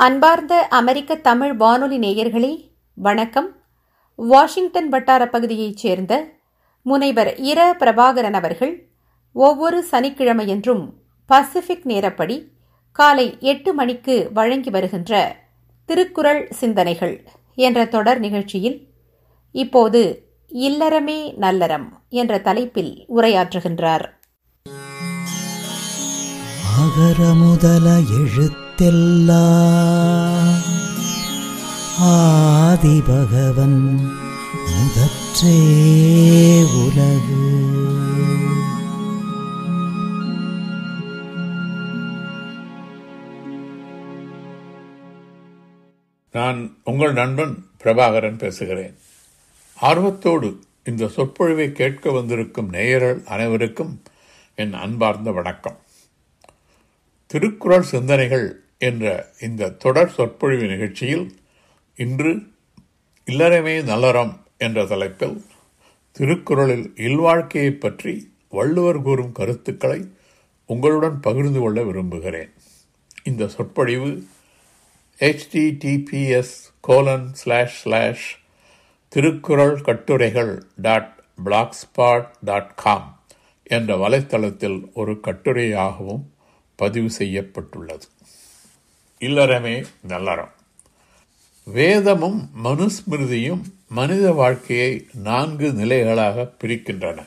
அன்பார்ந்த அமெரிக்க தமிழ் வானொலி நேயர்களே வணக்கம். வாஷிங்டன் வட்டார பகுதியைச் சேர்ந்த முனைவர் இர பிரபாகரன் அவர்கள் ஒவ்வொரு சனிக்கிழமையன்றும் பசிபிக் நேரப்படி காலை எட்டு மணிக்கு வழங்கி வருகின்ற திருக்குறள் சிந்தனைகள் என்ற தொடர் நிகழ்ச்சியில் இப்போது இல்லறமே நல்லறம் என்ற தலைப்பில் உரையாற்றுகின்றார். அகர முதல எழுத்தெல்லாம் ஆதிபகவன் முதற்றே உலகு. நான் உங்கள் நண்பன் பிரபாகரன் பேசுகிறேன். ஆர்வத்தோடு இந்த சொற்பொழிவை கேட்க வந்திருக்கும் நேயர்கள் அனைவருக்கும் என் அன்பார்ந்த வணக்கம். திருக்குறள் சிந்தனைகள் என்ற இந்த தொடர் சொற்பொழிவு நிகழ்ச்சியில் இன்று இல்லறமே நலரம் என்ற தலைப்பில் திருக்குறளில் இல்வாழ்க்கையை பற்றி வள்ளுவர் கூறும் கருத்துக்களை உங்களுடன் பகிர்ந்து கொள்ள விரும்புகிறேன். இந்த சொற்பொழிவு H T T P S colon slash slash Thirukkural கட்டுரைகள் டாட் பிளாக்ஸ்பாட் டாட் காம் என்ற வலைத்தளத்தில் ஒரு கட்டுரையாகவும் பதிவு செய்யப்பட்டுள்ளது. இல்லறமே நல்லறம். வேதமும் மனுஸ்மிருதியும் மனித வாழ்க்கையை நான்கு நிலைகளாக பிரிக்கின்றன.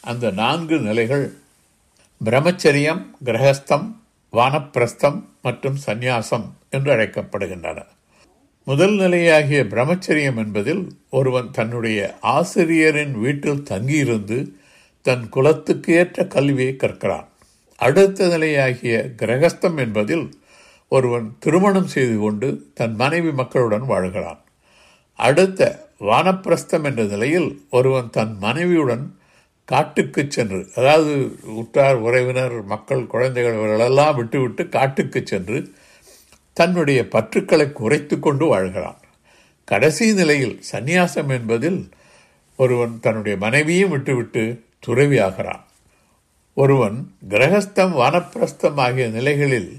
அந்த நான்கு நிலைகள் பிரம்மச்சரியம் கிரகஸ்தம் வானப்பிரஸ்தம் மற்றும் சந்நியாசம் என்று அழைக்கப்படுகின்றன. முதல் நிலையாகிய பிரம்மச்சரியம் என்பதில் ஒருவன் தன்னுடைய ஆசிரியரின் வீட்டில் தங்கியிருந்து தன் குலத்துக்கு ஏற்ற கல்வியை கற்கிறான். அடுத்த நிலையாகிய கிரகஸ்தம் என்பதில் ஒருவன் திருமணம் செய்து கொண்டு தன் மனைவி மக்களுடன் வாழ்கிறான். அடுத்த வானப்பிரஸ்தம் என்ற நிலையில் ஒருவன் தன் மனைவியுடன் காட்டுக்கு சென்று அதாவது உற்றார் உறவினர் மக்கள் குழந்தைகள் இவர்களெல்லாம் விட்டுவிட்டு காட்டுக்கு சென்று தன்னுடைய பற்றுக்களை குறைத்து கொண்டு வாழ்கிறான். கடைசி நிலையில் சந்நியாசம் என்பதில் ஒருவன் தன்னுடைய மனைவியும் விட்டுவிட்டு துறவியாகிறான். ஒருவன் கிரகஸ்தம் வானப்பிரஸ்தம் ஆகிய நிலைகளில்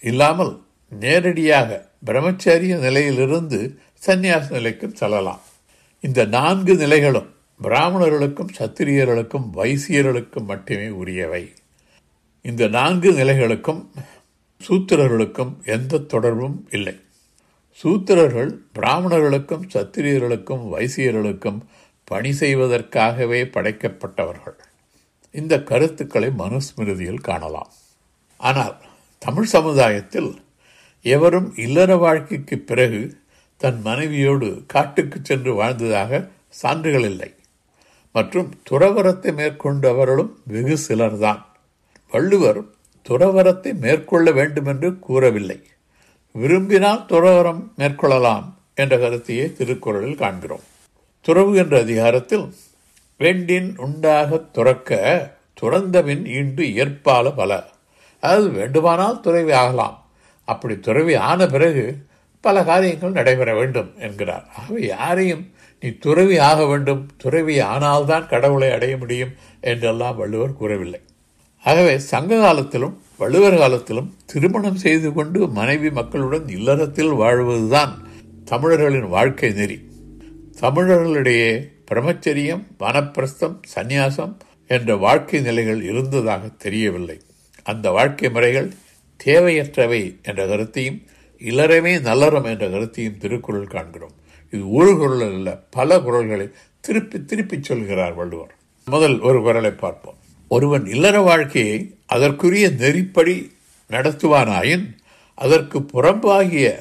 இல்லாமல் நேரடியாக பிரம்மச்சரிய நிலையிலிருந்து சந்நியாச நிலைக்கு செல்லலாம். இந்த நான்கு நிலைகளும் பிராமணர்களுக்கும் சத்திரியர்களுக்கும் வைசியர்களுக்கும் மட்டுமே உரியவை. இந்த நான்கு நிலைகளுக்கும் சூத்திரர்களுக்கும் எந்த தொடர்பும் இல்லை. சூத்திரர்கள் பிராமணர்களுக்கும் சத்திரியர்களுக்கும் வைசியர்களுக்கும் பணி செய்வதற்காகவே படைக்கப்பட்டவர்கள். இந்த கருத்துக்களை மனுஸ்மிருதியில் காணலாம். ஆனால் தமிழ் சமுதாயத்தில் எவரும் இல்லற வாழ்க்கைக்கு பிறகு தன் மனைவியோடு காட்டுக்கு சென்று வாழ்ந்ததாக சான்றுகள் இல்லை. மற்றும் துறவரத்தை மேற்கொண்டவர்களும் வெகு சிலர்தான். வள்ளுவர் துறவரத்தை மேற்கொள்ள வேண்டுமென்று கூறவில்லை. விரும்பினால் துறவரம் மேற்கொள்ளலாம் என்ற கருத்தையே திருக்குறளில் காண்கிறோம். துறவு என்ற அதிகாரத்தில் வேண்டின் உண்டாக துறக்க துறந்தபின் ஈண்டு ஏற்பால பல. அதாவது வேண்டுமானால் துறவி ஆகலாம். அப்படி துறவி ஆன பிறகு பல காரியங்கள் நடைபெற வேண்டும் என்கிறார். ஆகவே யாரையும் நீ துறவி ஆக வேண்டும் துறவி ஆனால்தான் கடவுளை அடைய முடியும் என்றெல்லாம் வள்ளுவர் கூறவில்லை. ஆகவே சங்க காலத்திலும் வள்ளுவர் காலத்திலும் திருமணம் செய்து கொண்டு மனைவி மக்களுடன் இல்லறத்தில் வாழ்வதுதான் தமிழர்களின் வாழ்க்கை நெறி. தமிழர்களிடையே பிரம்மச்சரியம் வனப்பிரஸ்தம் சந்நியாசம் என்ற வாழ்க்கை நிலைகள் இருந்ததாக தெரியவில்லை. அந்த வாழ்க்கை முறைகள் தேவையற்றவை என்ற கருத்தையும் இளரமே நல்லறம் என்ற கருத்தையும் திருக்குறள் காண்கிறோம். இது ஒரு குரல் அல்ல பல குரல்களை திருப்பி திருப்பி சொல்கிறார் வள்ளுவர். முதல் ஒரு குரலை பார்ப்போம். ஒருவன் இல்லற வாழ்க்கையை அதற்குரிய நெறிப்படி நடத்துவானாயின் அதற்கு புறம்பாகிய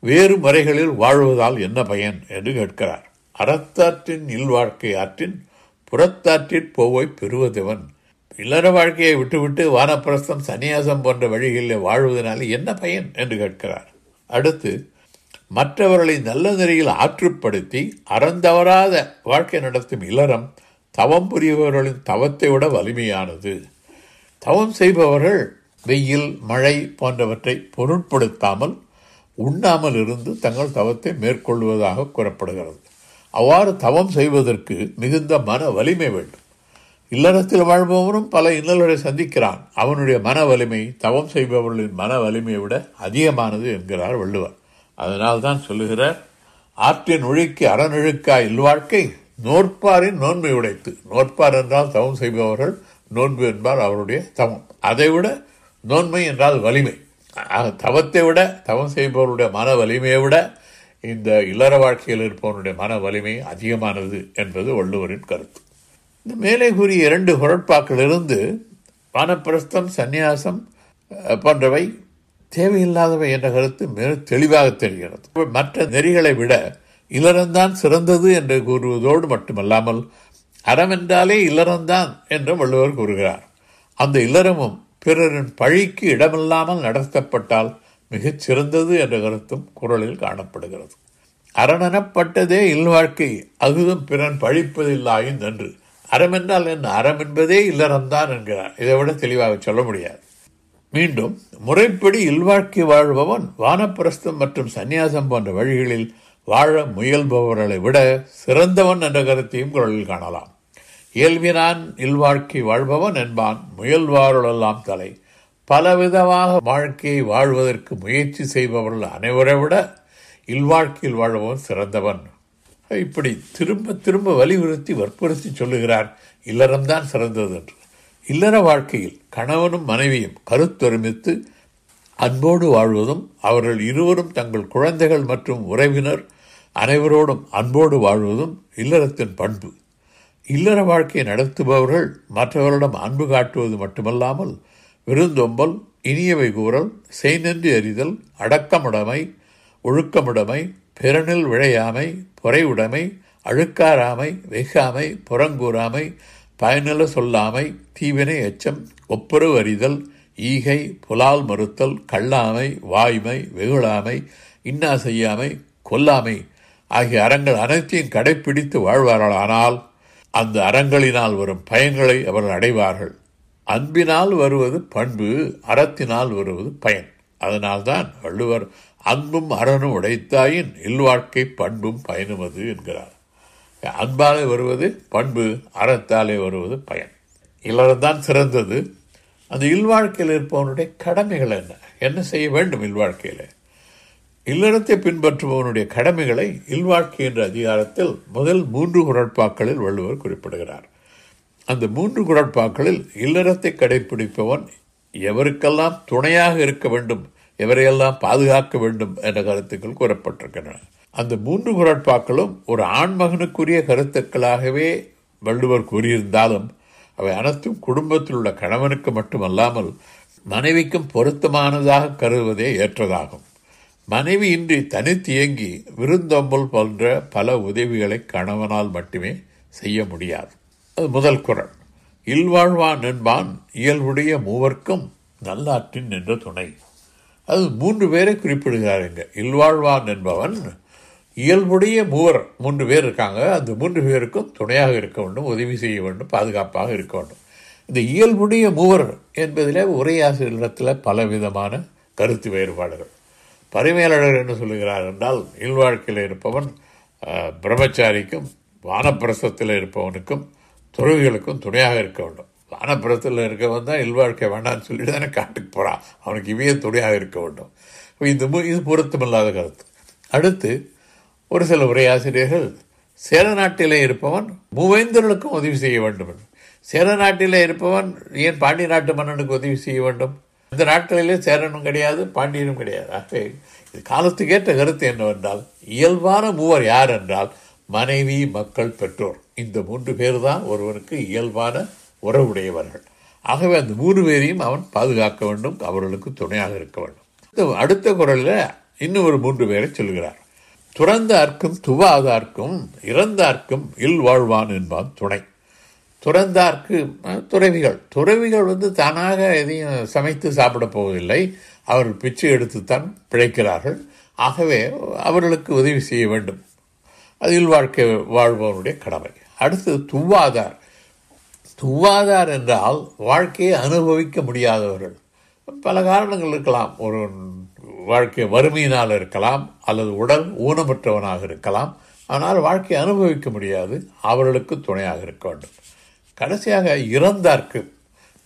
வேறு முறைகளில் வாழ்வதால் என்ன பயன் என்று கேட்கிறார். அறத்தாற்றின் இல்வாழ்க்கை ஆற்றின் புறத்தாற்றிற் போவை பெறுவதவன் இல்லற வாழ்க்கையை விட்டுவிட்டு வானப்பிரஸ்தம் சன்னியாசம் போன்ற வழிகளில் வாழ்வதனால என்ன பயன் என்று கேட்கிறார். அடுத்து மற்றவர்களை நல்ல நிலையில் ஆற்றுப்படுத்தி அறந்தவராத வாழ்க்கை நடத்தும் இல்லறம் தவம் புரியவர்களின் தவத்தை விட வலிமையானது. தவம் செய்பவர்கள் வெயில் மழை போன்றவற்றை பொருட்படுத்தாமல் உண்ணாமல் இருந்து தங்கள் தவத்தை மேற்கொள்வதாக கூறப்படுகிறது. அவ்வாறு தவம் செய்வதற்கு மிகுந்த மன வலிமை வேண்டும். இல்லறத்தில் வாழ்பவரும் பல இன்னல்களை சந்திக்கிறான். அவனுடைய மன வலிமை தவம் செய்பவர்களின் மன வலிமையை விட அதிகமானது என்கிறார் வள்ளுவர். அதனால் தான் சொல்லுகிறார் ஆற்றின் ஒழுக்கி அறநழுக்கா இல்வாழ்க்கை நோற்பாரின் நோன்மை உடைத்து. நோற்பார் என்றால் தவம் செய்பவர்கள் நோன்பு என்பார் அவருடைய தவம். அதைவிட நோன்மை என்றால் வலிமை. தவத்தை விட தவம் செய்பவருடைய மன வலிமையை விட இந்த இல்லற வாழ்க்கையில் இருப்பவனுடைய மன வலிமை அதிகமானது என்பது வள்ளுவரின் கருத்து. இந்த மேலே கூறிய இரண்டு குரட்பாக்களிலிருந்து வானப்பிரஸ்தம் சந்நியாசம் போன்றவை தேவையில்லாதவை என்ற கருத்து மிக தெளிவாக தெரிகிறது. மற்ற நெறிகளை விட இல்லறம்தான் சிறந்தது என்று கூறுவதோடு மட்டுமல்லாமல் அறம் என்றாலே இல்லறம்தான் என்று வள்ளுவர் கூறுகிறார். அந்த இல்லறமும் பிறரின் பழிக்கு இடமில்லாமல் நடத்தப்பட்டால் மிகச் சிறந்தது என்ற கருத்தும் குரலில் காணப்படுகிறது. அரணெனப்பட்டதே இல்வாழ்க்கை அகுதும் பிறன் பழிப்பதில்லாயின் நன்று அறம் என்றால் என்ன? அறம் என்பதே இல்லறம்தான் என்கிறார். இதை விட தெளிவாக சொல்ல முடியாது. மீண்டும் முறைப்படி இல்வாழ்க்கை வாழ்பவன் வானப்பிரஸ்தம் மற்றும் சந்நியாசம் போன்ற வழிகளில் வாழ முயல்பவர்களை விட சிறந்தவன் என்ற கருத்தையும் குரலில் காணலாம். இயல்பினான் இல்வாழ்க்கை வாழ்பவன் என்பான் முயல்வாருளெல்லாம் தலை. பலவிதமாக வாழ்க்கையை வாழ்வதற்கு முயற்சி செய்பவர்கள் அனைவரை விட இல்வாழ்க்கையில் வாழ்பவன் சிறந்தவன். இப்படி திரும்ப திரும்ப வலியுறுத்தி வற்புறுத்தி சொல்லுகிறார். இல்லறம்தான் சிறந்தது என்று. இல்லற வாழ்க்கையில் கணவனும் மனைவியும் கருத்தொருமித்து அன்போடு வாழ்வதும் அவர்கள் இருவரும் தங்கள் குழந்தைகள் மற்றும் உறவினர் அனைவரோடும் அன்போடு வாழ்வதும் இல்லறத்தின் பண்பு. இல்லற வாழ்க்கையை நடத்துபவர்கள் மற்றவர்களிடம் அன்பு காட்டுவது மட்டுமல்லாமல் விருந்தொம்பல் இனியவை கூறல் செய்நன்றி அறிதல் அடக்கமுடைமை ஒழுக்கமுடைமை பிறனில் விழையாமை பொறையுடைமை அழுக்காராமை வெகாமை புறங்கூறாமை பயனில சொல்லாமை தீவினை எச்சம் ஒப்புரவு அறிதல் ஈகை புலால் மறுத்தல் கல்லாமை வாய்மை வெகுளாமை இன்னா செய்யாமை கொல்லாமை ஆகிய அறங்கள் அனைத்தையும் கடைப்பிடித்து வாழ்வார்களானால் அந்த அறங்களினால் வரும் பயன்களை அவர்கள் அடைவார்கள். அன்பினால் வருவது பண்பு அறத்தினால் வருவது பயன். அதனால்தான் வள்ளுவர் அன்பும் அறனும் உடைத்தாயின் இல்வாழ்க்கை பண்பும் பயனுமது என்கிறார். அன்பாலே வருவது பண்பு அறத்தாலே வருவது பயன். இல்லறம்தான் சிறந்தது. அந்த இல்வாழ்க்கையில் இருப்பவனுடைய கடமைகள் என்ன? என்ன செய்ய வேண்டும் இல்வாழ்க்கையில்? இல்லறத்தை பின்பற்றுபவனுடைய கடமைகளை இல்வாழ்க்கை என்ற அதிகாரத்தில் முதல் மூன்று குரட்பாக்களில் வள்ளுவர் குறிப்பிடுகிறார். அந்த மூன்று குரட்பாக்களில் இல்லறத்தை கடைபிடிப்பவன் எவருக்கெல்லாம் துணையாக இருக்க வேண்டும் எவரையெல்லாம் பாதுகாக்க வேண்டும் என்ற கருத்துக்கள் கூறப்பட்டிருக்கின்றன. அந்த மூன்று குரட்பாக்களும் ஒரு ஆண்மகனுக்குரிய கருத்துக்களாகவே வள்ளுவர் கூறியிருந்தாலும் அவை அனைத்தும் குடும்பத்தில் உள்ள கணவனுக்கு மட்டுமல்லாமல் மனைவிக்கும் பொருத்தமானதாக கருதுவதே ஏற்றதாகும். மனைவி இன்றி தனித்து இயங்கி விருந்தொம்பல் போன்ற பல உதவிகளை கணவனால் மட்டுமே செய்ய முடியாது. அது முதல் குரல். இல்வாழ்வான் என்பான் இயல்புடைய மூவர்க்கும் நல்லாற்றின் என்ற துணை. அது மூன்று பேரை குறிப்பிடுகிறாருங்க இல்வாழ்வான் என்பவன் இயல்புடைய மூவர் மூன்று பேர் இருக்காங்க. அந்த மூன்று பேருக்கும் துணையாக இருக்க வேண்டும் உதவி செய்ய வேண்டும் பாதுகாப்பாக இருக்க வேண்டும். இந்த இயல்புடைய மூவர் என்பதில் உரையாசிரியத்தில் பலவிதமான கருத்து வேறுபாடுகள். பரிமையாளர் என்ன சொல்லுகிறார் என்றால் இல்வாழ்க்கையில் இருப்பவன் பிரம்மச்சாரிக்கும் வானப்பிரசத்தில் இருப்பவனுக்கும் துறவிகளுக்கும் துணையாக இருக்க வேண்டும். வானப்புறத்தில் இருக்கவன் தான் இல்வாழ்க்கை வேண்டாம்னு சொல்லிட்டு தானே காட்டுக்கு போகிறான் அவனுக்கு இவையே துணையாக இருக்க வேண்டும். இது இது பொருத்தமில்லாத கருத்து. அடுத்து ஒரு சில உரையாசிரியர்கள் சேர நாட்டிலே இருப்பவன் மூவேந்தர்களுக்கும் உதவி செய்ய வேண்டும். சேர நாட்டிலே இருப்பவன் ஏன் பாண்டிய நாட்டு மன்னனுக்கு உதவி செய்ய வேண்டும்? இந்த நாட்களிலே சேரனும் கிடையாது பாண்டியனும் கிடையாது. ஆகவே இது காலத்துக்கேற்ற கருத்து என்னவென்றால் இயல்பான மூவர் யார் என்றால் மனைவி மக்கள் பெற்றோர். இந்த மூன்று பேர் தான் ஒருவனுக்கு இயல்பான உறவுடையவர்கள். ஆகவே அந்த மூன்று பேரையும் அவன் பாதுகாக்க வேண்டும் அவர்களுக்கு துணையாக இருக்க வேண்டும். அடுத்த குரலில் இன்னும் ஒரு மூன்று பேரை சொல்கிறார். துறந்தார்க்கும் துவாதார்க்கும் இறந்தார்க்கும் இல் வாழ்வான் என்பான் துணை. துறந்தார்க்கு துறவிகள். துறவிகள் வந்து தானாக எதையும் சமைத்து சாப்பிட போவதில்லை. அவர் பிச்சை எடுத்துத்தான் பிழைக்கிறார்கள். ஆகவே அவர்களுக்கு உதவி செய்ய வேண்டும். அதில் வாழ்க்கை வாழ்பவனுடைய கடமை. அடுத்தது துவாதார். துவாதார் என்றால் வாழ்க்கையை அனுபவிக்க முடியாதவர்கள். பல காரணங்கள் இருக்கலாம். ஒரு வாழ்க்கை வறுமையினால் இருக்கலாம் அல்லது உடல் ஊனமற்றவனாக இருக்கலாம். ஆனால் வாழ்க்கையை அனுபவிக்க முடியாது. அவர்களுக்கு துணையாக இருக்க வேண்டும். கடைசியாக இறந்தார்க்கு.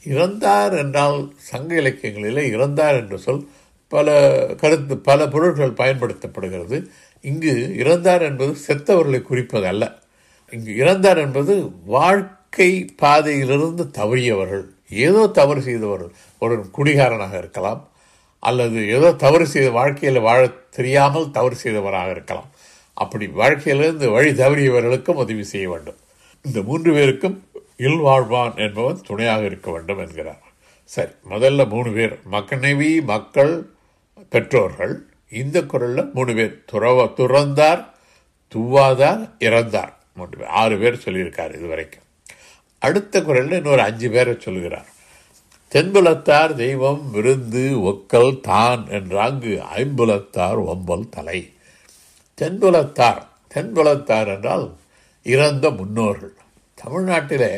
இறந்தார் என்றால் சங்க இலக்கியங்களிலே இறந்தார் என்று சொல் பல கருத்து பல பொருட்கள் பயன்படுத்தப்படுகிறது. இங்கு இறந்தார் என்பது செத்தவர்களை குறிப்பதல்ல. இங்கு இறந்தார் என்பது வாழ்க்கை பாதையிலிருந்து தவறியவர்கள். ஏதோ தவறு செய்தவர்கள் ஒரு குடிகாரனாக இருக்கலாம் அல்லது ஏதோ தவறு செய்த வாழ்க்கையில் வாழ தெரியாமல் தவறு செய்தவராக இருக்கலாம். அப்படி வாழ்க்கையிலிருந்து வழி தவறியவர்களுக்கும் உதவி செய்ய வேண்டும். இந்த மூன்று பேருக்கும் இல்வாழ்வான் என்பவன் துணையாக இருக்க வேண்டும் என்கிறார். சரி முதல்ல மூணு பேர். மக்கனைவி மக்கள் பெற்றோர்கள். இந்த குரலில் மூணு பேர். துறவ துறந்தார் துவாதார் இறந்தார். மூன்று பேர். ஆறு பேர் சொல்லியிருக்கார் இதுவரைக்கும். அடுத்த குரலில் இன்னொரு அஞ்சு பேரை சொல்லுகிறார். தென்புலத்தார் தெய்வம் விருந்து ஒக்கல் தான் என்றாங்கு ஐம்புலத்தார் ஒம்பல் தலை. தென்புலத்தார் தென்புலத்தார் என்றால் இறந்த முன்னோர்கள். தமிழ்நாட்டில்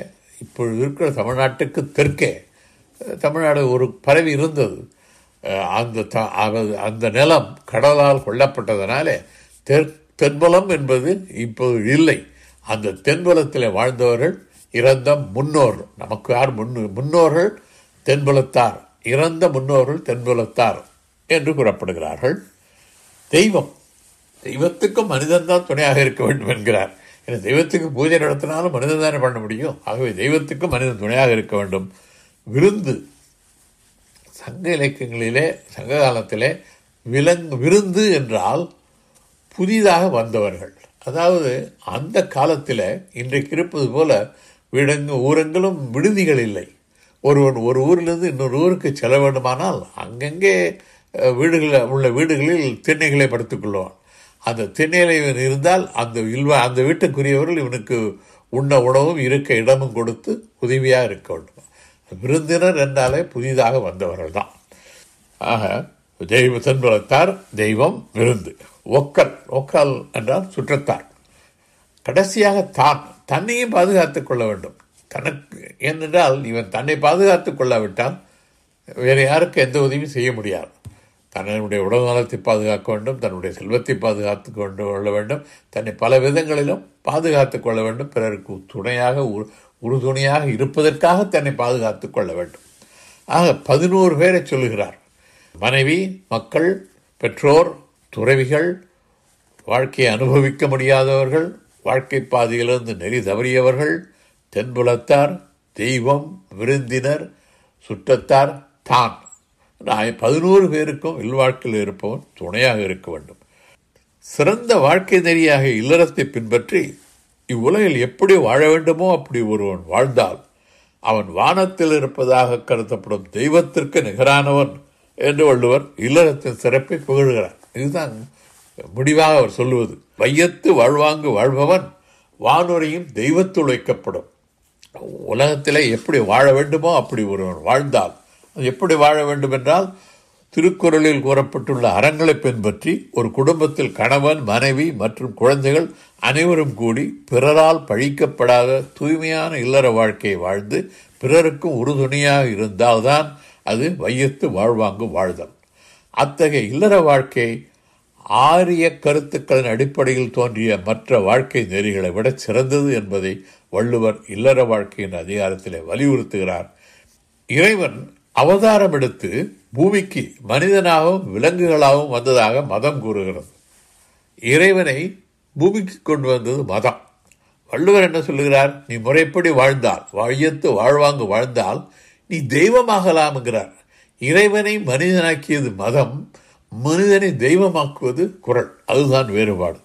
இப்பொழுது இருக்கிற தமிழ்நாட்டுக்கு தெற்கே தமிழ்நாடு ஒரு பரவி இருந்தது. அந்த த அந்த நிலம் கடலால் கொல்லப்பட்டதனாலே தெற் தென்புலம் என்பது இப்போது இல்லை. அந்த தென்புலத்தில் வாழ்ந்தவர்கள் இறந்த முன்னோர். நமக்கு யார் முன் முன்னோர்கள்? தென்புலத்தார். இறந்த முன்னோர்கள் தென்புலத்தார் என்று கூறப்படுகிறார்கள். தெய்வம். தெய்வத்துக்கும் மனிதன் தான் துணையாக இருக்க வேண்டும் என்கிறார். ஏன்னா தெய்வத்துக்கு பூஜை நடத்தினாலும் மனிதன் தானே பண்ண முடியும். ஆகவே தெய்வத்துக்கும் மனிதன் துணையாக இருக்க வேண்டும். விருந்து. சங்க இலக்கியங்களிலே சங்க காலத்திலே விலங் விருந்து என்றால் புதிதாக வந்தவர்கள். அதாவது அந்த காலத்தில் இன்றைக்கு இருப்பது போல வீடங்கு ஊரெங்கிலும் விடுதிகள் இல்லை. ஒருவன் ஒரு ஊரிலிருந்து இன்னொரு ஊருக்கு செல்ல வேண்டுமானால் அங்கங்கே வீடுகளில் உள்ள வீடுகளில் திண்ணைகளை படுத்துக்கொள்வான் அந்த திண்ணையில் இவன் இருந்தால் அந்த இல்வா அந்த வீட்டுக்குரியவர்கள் இவனுக்கு உண்ண உணவும் இருக்க இடமும் கொடுத்து உதவியாக இருக்க வேண்டும். விருந்தினர் என்றாலே புதிதாக வந்தவர்கள் தான். ஆக தெய்வ தென்புலத்தார் தெய்வம் விருந்து. ஒக்கல் ஒக்கல் என்றால் சுற்றத்தார். கடைசியாக தான் தன்னையும் பாதுகாத்துக் கொள்ள வேண்டும். தனக்கு ஏனென்றால் இவன் தன்னை பாதுகாத்துக் கொள்ளாவிட்டால் வேறு யாருக்கு எந்த உதவியும் செய்ய முடியாது. தன்னுடைய உடல் நலத்தை பாதுகாக்க வேண்டும் தன்னுடைய செல்வத்தை பாதுகாத்து கொண்டு கொள்ள வேண்டும் தன்னை பல விதங்களிலும் பாதுகாத்துக் கொள்ள வேண்டும். பிறருக்கு துணையாக உறுதுணையாக இருப்பதற்காக தன்னை பாதுகாத்துக் கொள்ள வேண்டும். ஆக பதினோரு பேரை சொல்லுகிறார் மனைவி மக்கள் பெற்றோர் துறவிகள் வாழ்க்கையை அனுபவிக்க முடியாதவர்கள் வாழ்க்கை பாதையிலிருந்து நெறி தவறியவர்கள் தென்புலத்தார் தெய்வம் விருந்தினர் சுற்றத்தார் தான். பதினோரு பேருக்கும் இல்வாழ்க்கையில் இருப்பவன் துணையாக இருக்க வேண்டும். சிறந்த வாழ்க்கை நெறியாக இல்லறத்தை பின்பற்றி இவ்வுலகில் எப்படி வாழ வேண்டுமோ அப்படி ஒருவன் வாழ்ந்தால் அவன் வானத்தில் இருப்பதாக கருதப்படும் தெய்வத்திற்கு நிகரானவன் என்று வள்ளுவர் இல்லறத்தின் சிறப்பை புகழ்கிறார். இதுதான் முடிவாக அவர் சொல்லுவது வையத்து வாழ்வாங்கு வாழ்பவன் வானுரையும் தெய்வத்துள் வைக்கப்படும். உலகத்தில் எப்படி வாழ வேண்டுமோ அப்படி ஒருவன் வாழ்ந்தால் அது எப்படி வாழ வேண்டும் என்றால் திருக்குறளில் கூறப்பட்டுள்ள அறங்களை பின்பற்றி ஒரு குடும்பத்தில் கணவன் மனைவி மற்றும் குழந்தைகள் அனைவரும் கூடி பிறரால் பழிக்கப்படாத தூய்மையான இல்லற வாழ்க்கையை வாழ்ந்து பிறருக்கும் உறுதுணையாக இருந்தால்தான் அது வையத்து வாழ்வாங்கு வாழ்தல். அத்தகைய இல்லற வாழ்க்கை ஆரிய கருத்துக்களின் அடிப்படையில் தோன்றிய மற்ற வாழ்க்கை நெறிகளை விட சிறந்தது என்பதை வள்ளுவர் இல்லற வாழ்க்கையின் அதிகாரத்திலே வலியுறுத்துகிறார். இறைவன் அவதாரம் எடுத்து பூமிக்கு மனிதனாகவும் விலங்குகளாகவும் வந்ததாக மதம் கூறுகிறது. இறைவனை பூமிக்கு கொண்டு வந்தது மதம். வள்ளுவர் என்ன சொல்லுகிறார்? நீ முறைப்படி வாழ்ந்தால் வாழியத்து வாழ்வாங்கு வாழ்ந்தால் நீ தெய்வமாகலாம்ங்கிறார். இறைவனை மனிதனாக்கியது மதம் மனிதனை தெய்வமாக்குவது குரல் அதுதான் வேறுபாடு.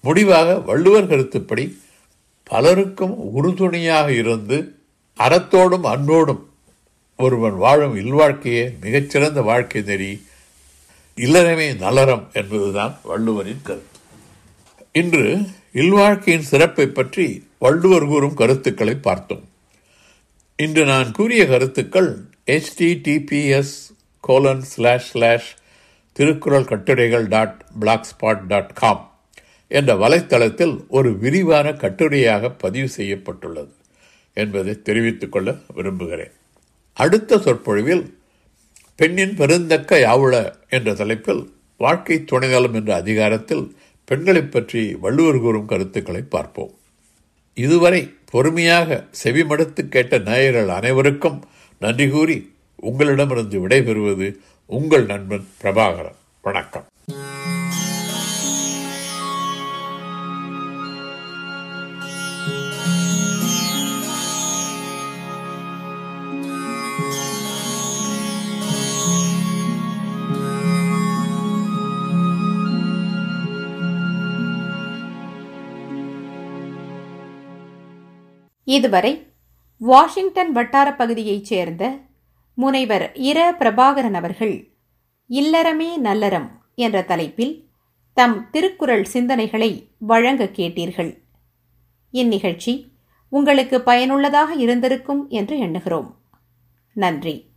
முடிவாக வள்ளுவர் கருத்துப்படி பலருக்கும் உறுதுணையாக இருந்து அறத்தோடும் அன்போடும் ஒருவன் வாழும் இல்வாழ்க்கையே மிகச்சிறந்த வாழ்க்கை நெறி. இல்லறமே நலரம் என்பதுதான் வள்ளுவரின் கருத்து. இன்று இல்வாழ்க்கையின் சிறப்பை பற்றி வள்ளுவர் கூறும் கருத்துக்களை பார்த்தோம். இன்று நான் கூறிய கருத்துக்கள் HTTPS colon slash slash Thirukkural கட்டுரைகள் dot blog spot dot com என்ற வலைத்தளத்தில் ஒரு விரிவான கட்டுரையாக பதிவு செய்யப்பட்டுள்ளது என்பதை தெரிவித்துக் கொள்ள விரும்புகிறேன். அடுத்த சொற்பொழிவில் பெண்ணின் பெருந்தக்க யாவுள என்ற தலைப்பில் வாழ்க்கை துணைநலம் என்ற அதிகாரத்தில் பெண்களை பற்றி வள்ளுவர் கூறும் கருத்துக்களை பார்ப்போம். இதுவரை பொறுமையாக செவிமடுத்து கேட்ட நேயர்கள் அனைவருக்கும் நன்றி கூறி உங்களிடமிருந்து விடைபெறுவது உங்கள் நண்பன் பிரபாகரன். வணக்கம். இதுவரை வாஷிங்டன் வட்டார பகுதியைச் சேர்ந்த முனைவர் இர பிரபாகரன் அவர்கள் இல்லறமே நல்லறம் என்ற தலைப்பில் தம் திருக்குறள் சிந்தனைகளை வழங்க கேட்டீர்கள். இந்நிகழ்ச்சி உங்களுக்கு பயனுள்ளதாக இருந்திருக்கும் என்று எண்ணுகிறோம். நன்றி.